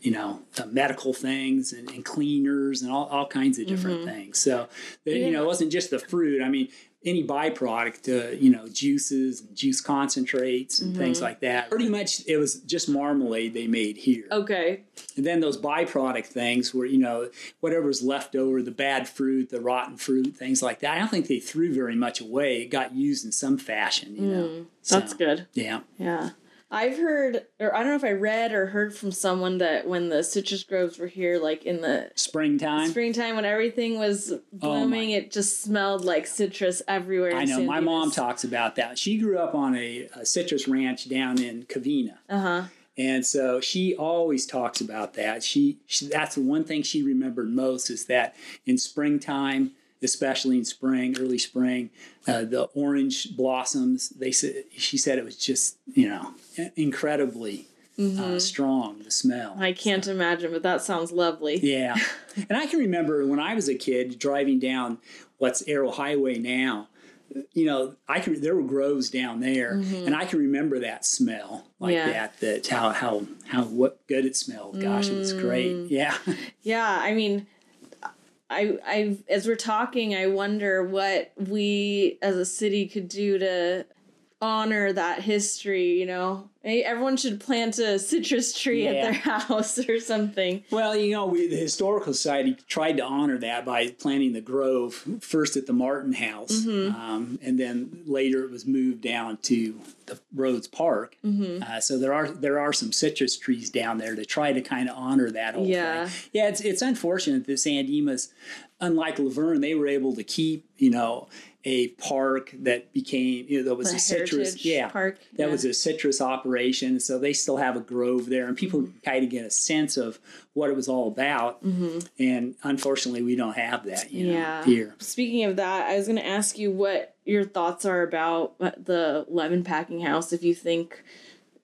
you know, uh, medical things and, and, cleaners and all, all kinds of different mm-hmm. things. So, you know, it wasn't just the fruit. I mean, any byproduct, uh, you know, juices and juice concentrates and mm-hmm. things like that. Pretty much it was just marmalade they made here. Okay. And then those byproduct things were, you know, whatever's left over, the bad fruit, the rotten fruit, things like that. I don't think they threw very much away. It got used in some fashion, you mm, know. That's so, good. Yeah. Yeah. I've heard, or I don't know if I read or heard from someone that when the citrus groves were here, like in the springtime, springtime when everything was oh blooming, oh it just smelled like citrus everywhere. I know. My mom talks about that. She grew up on a, a citrus ranch down in Covina. Uh huh. And so she always talks about that. She, she that's the one thing she remembered most is that in springtime especially in spring, early spring. Uh, the orange blossoms. They said she said it was just you know incredibly uh, mm-hmm. uh, strong. The smell. I can't so. imagine, but that sounds lovely. Yeah, <laughs> and I can remember when I was a kid driving down what's Arrow Highway now. You know, I can. There were groves down there, mm-hmm. and I can remember that smell like yeah. that. That how how how what good it smelled. Gosh, mm. it was great. Mm. Yeah. <laughs> Yeah, I mean, I, I, as we're talking, I wonder what we as a city could do to honor that history, you know, Everyone should plant a citrus tree yeah. at their <laughs> house or something. Well, you know, we, the Historical Society tried to honor that by planting the grove first at the Martin House, mm-hmm. um, and then later it was moved down to the Rhodes Park. Mm-hmm. Uh, so there are there are some citrus trees down there to try to kind of honor that whole yeah. thing. Yeah, it's it's unfortunate that San Dimas, unlike La Verne, they were able to keep you know a park that became you know that was the a citrus yeah park that yeah. was a citrus operation so they still have a grove there and people mm-hmm. kind of get a sense of what it was all about mm-hmm. and unfortunately we don't have that yeah know, here speaking of that i was going to ask you what your thoughts are about uh, the lemon packing house if you think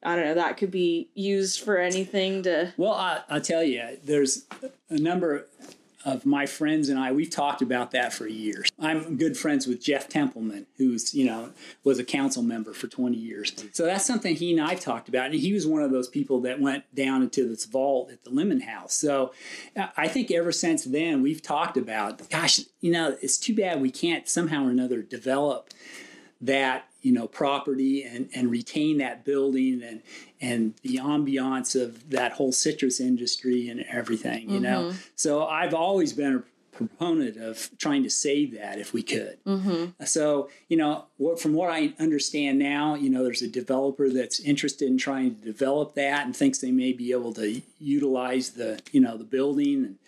I don't know, that could be used for anything to. Well, I, I'll tell you, there's a number of my friends and I, we've talked about that for years. I'm good friends with Jeff Templeman, who's, you know, was a council member for 20 years. So that's something he and I've talked about. And he was one of those people that went down into this vault at the Lemon House. So uh, I think ever since then, we've talked about, gosh, you know, it's too bad we can't somehow or another develop that you know property and and retain that building and and the ambiance of that whole citrus industry and everything you mm-hmm. know so i've always been a proponent of trying to save that if we could mm-hmm. so you know what, from what i understand now you know there's a developer that's interested in trying to develop that and thinks they may be able to utilize the you know the building and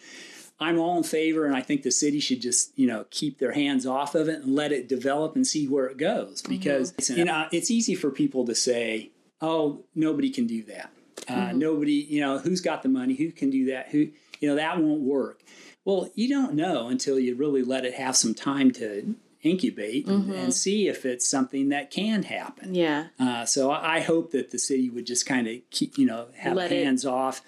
I'm all in favor, and I think the city should just you know keep their hands off of it and let it develop and see where it goes. Mm-hmm. Because mm-hmm. you know it's easy for people to say, "Oh, nobody can do that. Uh, mm-hmm. Nobody, you know, who's got the money? Who can do that? Who, you know, that won't work." Well, you don't know until you really let it have some time to incubate mm-hmm. and, see if it's something that can happen. Yeah. Uh, so I hope that the city would just kind of keep, you know, have Let hands it. off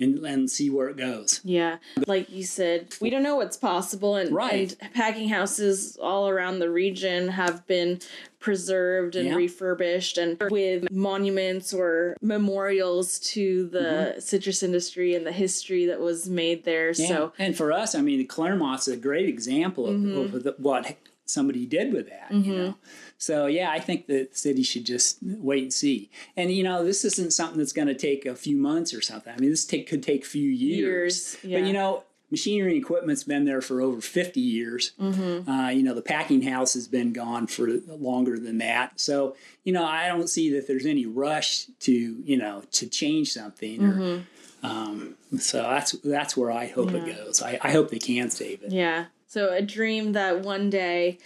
and, and see where it goes. Yeah. Like you said, we don't know what's possible. And, right. and packing houses all around the region have been preserved and yeah. refurbished and with monuments or memorials to the mm-hmm. citrus industry and the history that was made there. Yeah. So, and for us, I mean, Claremont's a great example of, mm-hmm. of what somebody did with that, mm-hmm. you know. So yeah, I think the city should just wait and see. And you know, this isn't something that's going to take a few months or something. I mean, this take, could take a few years. years yeah. But you know, machinery and equipment's been there for over 50 years. Mm-hmm. Uh, you know, the packing house has been gone for longer than that. So, you know, I don't see that there's any rush to, you know, to change something. Mm-hmm. Or, um, so that's that's where I hope yeah. it goes. I, I hope they can save it. Yeah. So a dream that one day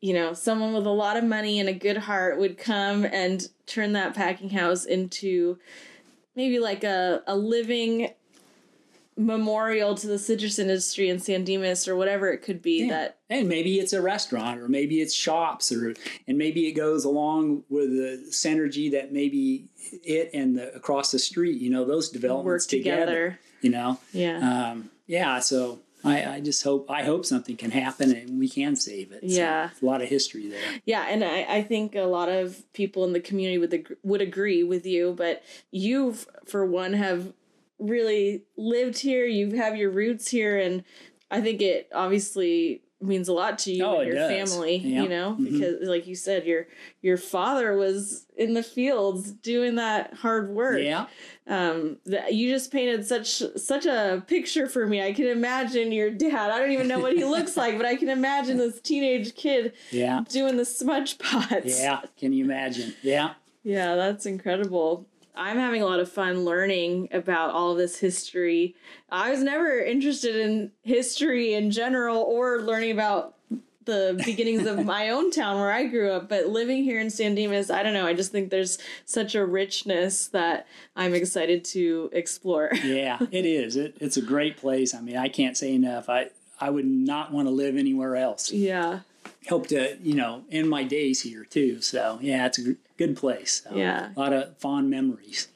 you know, someone with a lot of money and a good heart would come and turn that packing house into maybe like a, a living memorial to the citrus industry in San Dimas or whatever it could be yeah. that and maybe it's a restaurant or maybe it's shops or and maybe it goes along with the synergy that maybe it and the across the street you know those developments Work together, together you know? Yeah. Um, yeah so I, I just hope I hope something can happen and we can save it. Yeah, so a lot of history there. Yeah, and I, I think a lot of people in the community would would agree with you. But you, for one, have really lived here. You have your roots here, and I think it obviously means a lot to you oh, and your does. family you know? Mm-hmm. because like you said your your father was in the fields doing that hard work. Yeah. Um that you just painted such such a picture for me. I can imagine your dad. I don't even know what he looks <laughs> like but i can imagine this teenage kid yeah. doing the smudge pots. Yeah can you imagine? Yeah. Yeah that's incredible I'm having a lot of fun learning about all of this history. I was never interested in history in general or learning about the beginnings of my own town where I grew up, but living here in San Dimas, I don't know. I just think there's such a richness that I'm excited to explore. <laughs> yeah, it is. It, it's a great place. I mean, I can't say enough. I I would not want to live anywhere else. Yeah. Hope to, you know, end my days here too. So, yeah, it's a good place. So, yeah. A lot of fond memories.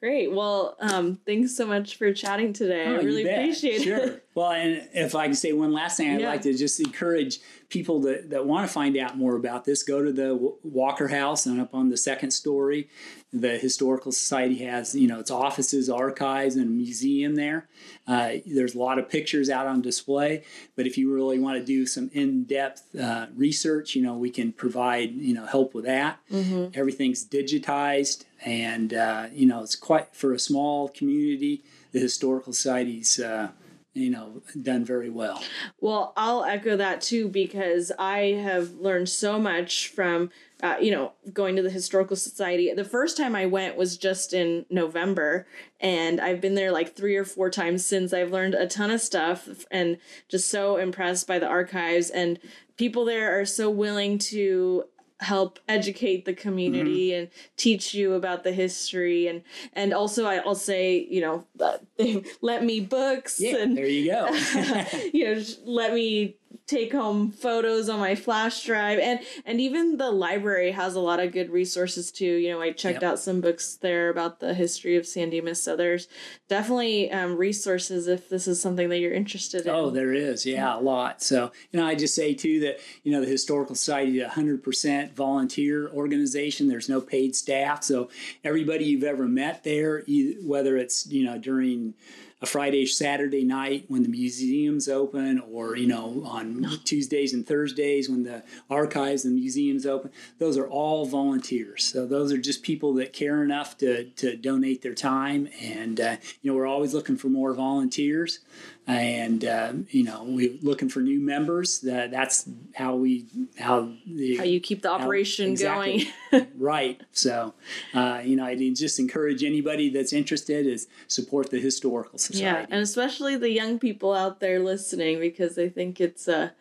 Great. Well, um, thanks so much for chatting today. Oh, I really appreciate sure. it. <laughs> Well, and if I can say one last thing, I'd yeah. like to just encourage people that, that want to find out more about this, go to the Walker House and up on the second story. The Historical Society has, you know, its offices, archives, and a museum there. Uh, there's a lot of pictures out on display. But if you really want to do some in-depth uh, research, you know, we can provide, you know, help with that. Mm-hmm. Everything's digitized and uh, you know it's quite for a small community. The historical society's uh, you know done very well. Well, I'll echo that too because I have learned so much from uh, you know, going to the historical society. The first time I went was just in November, and I've been there like three or four times since. I've learned a ton of stuff and just so impressed by the archives and people there are so willing to help educate the community mm-hmm. and teach you about the history and and also I, will say you know uh, <laughs> let me books yeah, and there you go <laughs> you know let me take home photos on my flash drive. And and even the library has a lot of good resources too. You know i checked yep. out some books there about the history of san dimas so there's definitely um, resources if this is something that you're interested in. Oh there is. Yeah a lot. So you know i just say too that you know the historical society is 100% volunteer organization. There's no paid staff. So everybody you've ever met there whether it's you know during a Friday, Saturday night when the museum's open, or you know on <laughs> Tuesdays and Thursdays when the archives and museums open. Those are all volunteers. So those are just people that care enough to to donate their time, and uh, you know we're always looking for more volunteers and uh, you know we're looking for new members. That that's how we how the how you keep the operation how, exactly, going. <laughs> right. So uh, you know I just encourage anybody that's interested is support the historical society. Yeah, and especially the young people out there listening because I think it's a.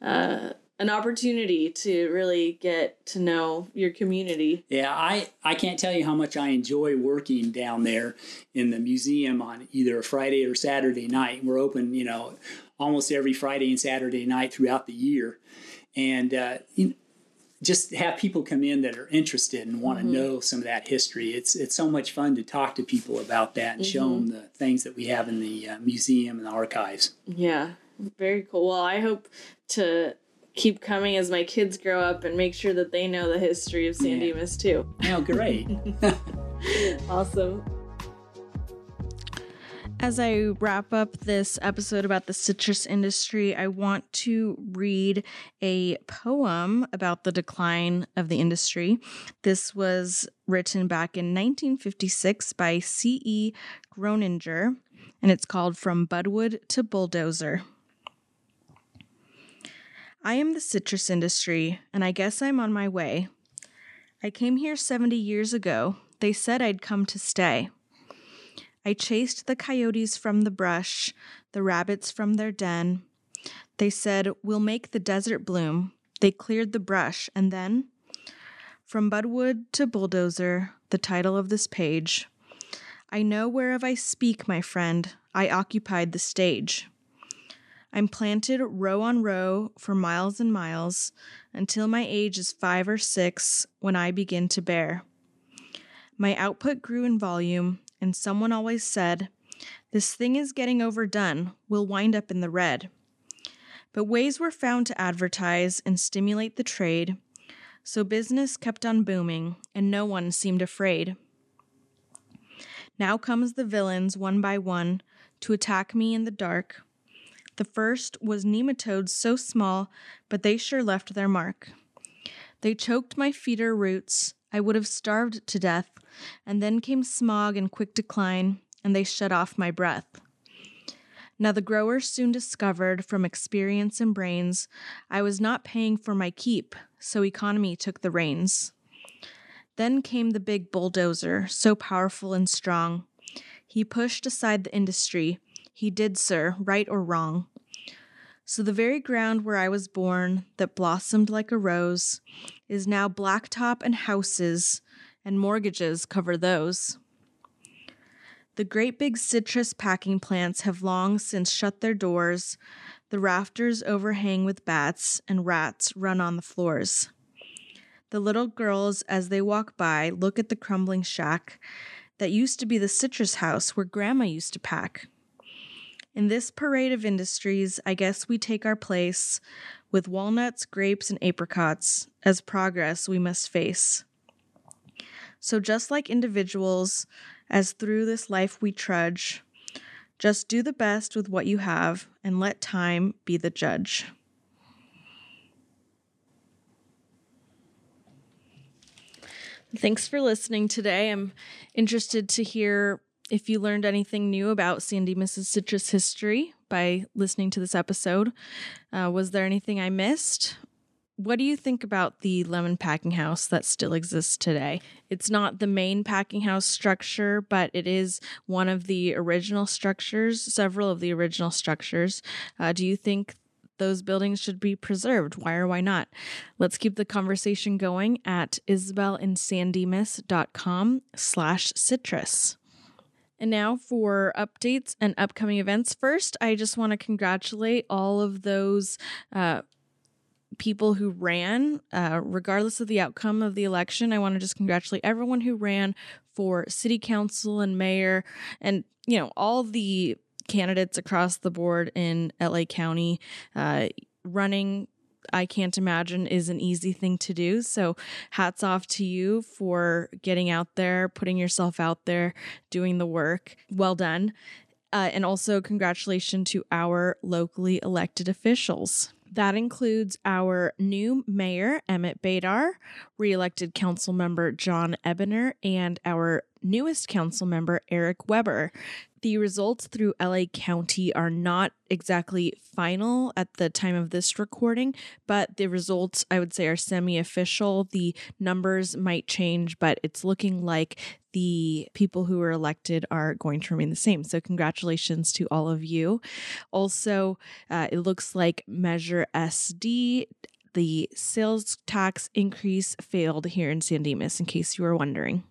Uh, an opportunity to really get to know your community. Yeah, I, I can't tell you how much I enjoy working down there in the museum on either a Friday or Saturday night. We're open, you know, almost every Friday and Saturday night throughout the year. And uh, you know, just have people come in that are interested and want mm-hmm. to know some of that history. It's it's so much fun to talk to people about that and mm-hmm. show them the things that we have in the uh, museum and the archives. Yeah, very cool. Well, I hope to keep coming as my kids grow up and make sure that they know the history of San yeah. Dimas too. Oh, great. <laughs> awesome. As I wrap up this episode about the citrus industry, I want to read a poem about the decline of the industry. This was written back in 1956 by C.E. Groninger, and it's called From Budwood to Bulldozer. I am the citrus industry, and I guess I'm on my way. I came here 70 years ago. They said I'd come to stay. I chased the coyotes from the brush, the rabbits from their den. They said, We'll make the desert bloom. They cleared the brush, and then, from Budwood to Bulldozer, the title of this page. I know whereof I speak, my friend. I occupied the stage. I'm planted row on row for miles and miles until my age is five or six when I begin to bear. My output grew in volume, and someone always said, This thing is getting overdone, we'll wind up in the red. But ways were found to advertise and stimulate the trade, so business kept on booming, and no one seemed afraid. Now comes the villains one by one to attack me in the dark the first was nematodes so small, but they sure left their mark. They choked my feeder roots. I would have starved to death. And then came smog and quick decline, and they shut off my breath. Now the growers soon discovered from experience and brains I was not paying for my keep, so economy took the reins. Then came the big bulldozer, so powerful and strong. He pushed aside the industry, he did, sir, right or wrong. So the very ground where I was born, that blossomed like a rose, is now blacktop and houses, and mortgages cover those. The great big citrus packing plants have long since shut their doors. The rafters overhang with bats, and rats run on the floors. The little girls, as they walk by, look at the crumbling shack that used to be the citrus house where Grandma used to pack. In this parade of industries, I guess we take our place with walnuts, grapes, and apricots as progress we must face. So, just like individuals, as through this life we trudge, just do the best with what you have and let time be the judge. Thanks for listening today. I'm interested to hear if you learned anything new about San Dimas' citrus history by listening to this episode. Uh, was there anything I missed? What do you think about the lemon packing house that still exists today? It's not the main packing house structure, but it is one of the original structures, several of the original structures. Uh, do you think those buildings should be preserved? Why or why not? Let's keep the conversation going at isabelandsandimas.com slash citrus. And now for updates and upcoming events. First, I just want to congratulate all of those uh, people who ran, uh, regardless of the outcome of the election. I want to just congratulate everyone who ran for city council and mayor and, you know, all the candidates across the board in LA County. Uh, running I can't imagine is an easy thing to do. So, hats off to you for getting out there, putting yourself out there, doing the work. Well done. Uh, and also, congratulations to our locally elected officials. That includes our new mayor, Emmett Badar, reelected council member John Ebiner, and our newest council member, Eric Weber. The results through LA County are not exactly final at the time of this recording, but the results I would say are semi official. The numbers might change, but it's looking like the people who were elected are going to remain the same. So, congratulations to all of you. Also, uh, it looks like Measure SD the sales tax increase failed here in San Dimas, in case you were wondering.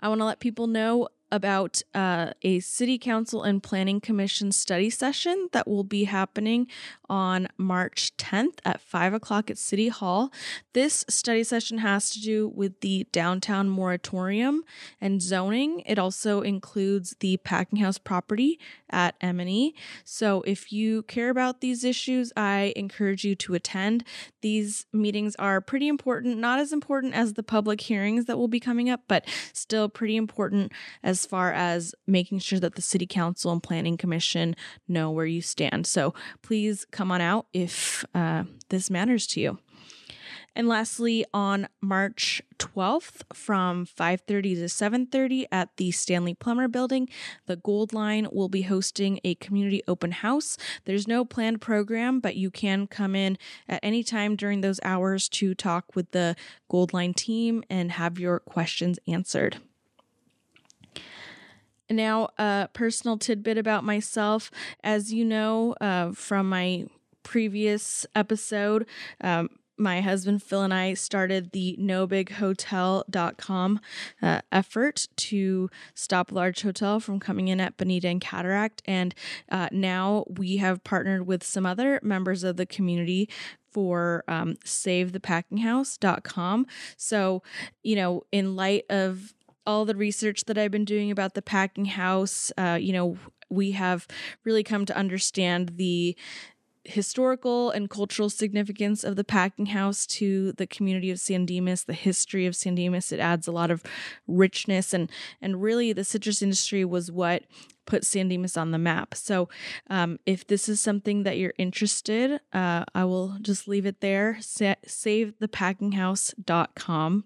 I want to let people know about uh, a city council and planning commission study session that will be happening on March 10th at 5 o'clock at City Hall. This study session has to do with the downtown moratorium and zoning. It also includes the packing house property at M&E. So if you care about these issues, I encourage you to attend. These meetings are pretty important, not as important as the public hearings that will be coming up, but still pretty important as far as making sure that the city council and planning commission know where you stand. So please come on out if uh, this matters to you. And lastly, on March 12th from 5:30 to 7:30 at the Stanley Plummer Building, the Gold Line will be hosting a community open house. There's no planned program, but you can come in at any time during those hours to talk with the Gold Line team and have your questions answered. Now, a personal tidbit about myself. As you know uh, from my previous episode, um, my husband Phil and I started the nobighotel.com uh, effort to stop large hotel from coming in at Bonita and Cataract. And uh, now we have partnered with some other members of the community for um, savethepackinghouse.com. So, you know, in light of all the research that I've been doing about the packing house, uh, you know, we have really come to understand the historical and cultural significance of the packing house to the community of San Dimas, the history of San Dimas. It adds a lot of richness and and really the citrus industry was what put San Dimas on the map. So um, if this is something that you're interested, uh, I will just leave it there. Sa- savethepackinghouse.com.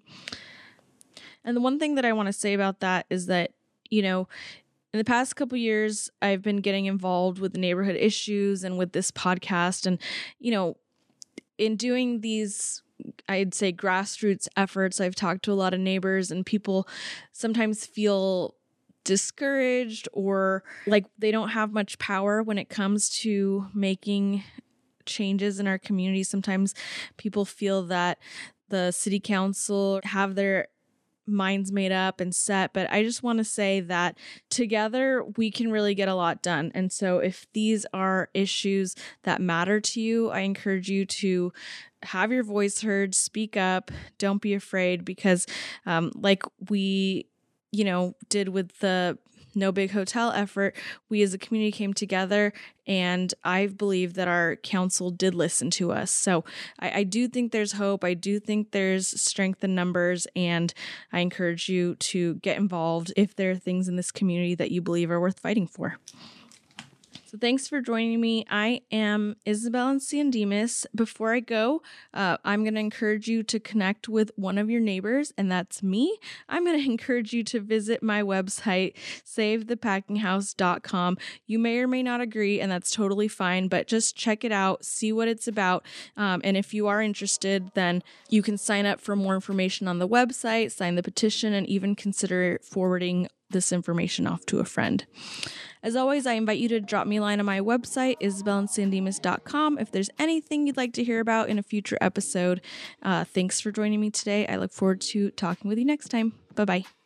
And the one thing that I want to say about that is that, you know, in the past couple years, I've been getting involved with neighborhood issues and with this podcast. And, you know, in doing these, I'd say grassroots efforts, I've talked to a lot of neighbors, and people sometimes feel discouraged or like they don't have much power when it comes to making changes in our community. Sometimes people feel that the city council have their minds made up and set, but I just want to say that together we can really get a lot done. And so if these are issues that matter to you, I encourage you to have your voice heard, speak up, don't be afraid because um, like we you know did with the no Big Hotel effort, we as a community came together, and I believe that our council did listen to us. So I, I do think there's hope. I do think there's strength in numbers, and I encourage you to get involved if there are things in this community that you believe are worth fighting for. So thanks for joining me. I am Isabel and San Dimas. Before I go, uh, I'm going to encourage you to connect with one of your neighbors, and that's me. I'm going <laughs> to encourage you to visit my website, savethepackinghouse.com. You may or may not agree, and that's totally fine, but just check it out, see what it's about. Um, and if you are interested, then you can sign up for more information on the website, sign the petition, and even consider forwarding this information off to a friend. As always, I invite you to drop me a line on my website, isabelandsandimas.com, if there's anything you'd like to hear about in a future episode. Uh, thanks for joining me today. I look forward to talking with you next time. Bye bye.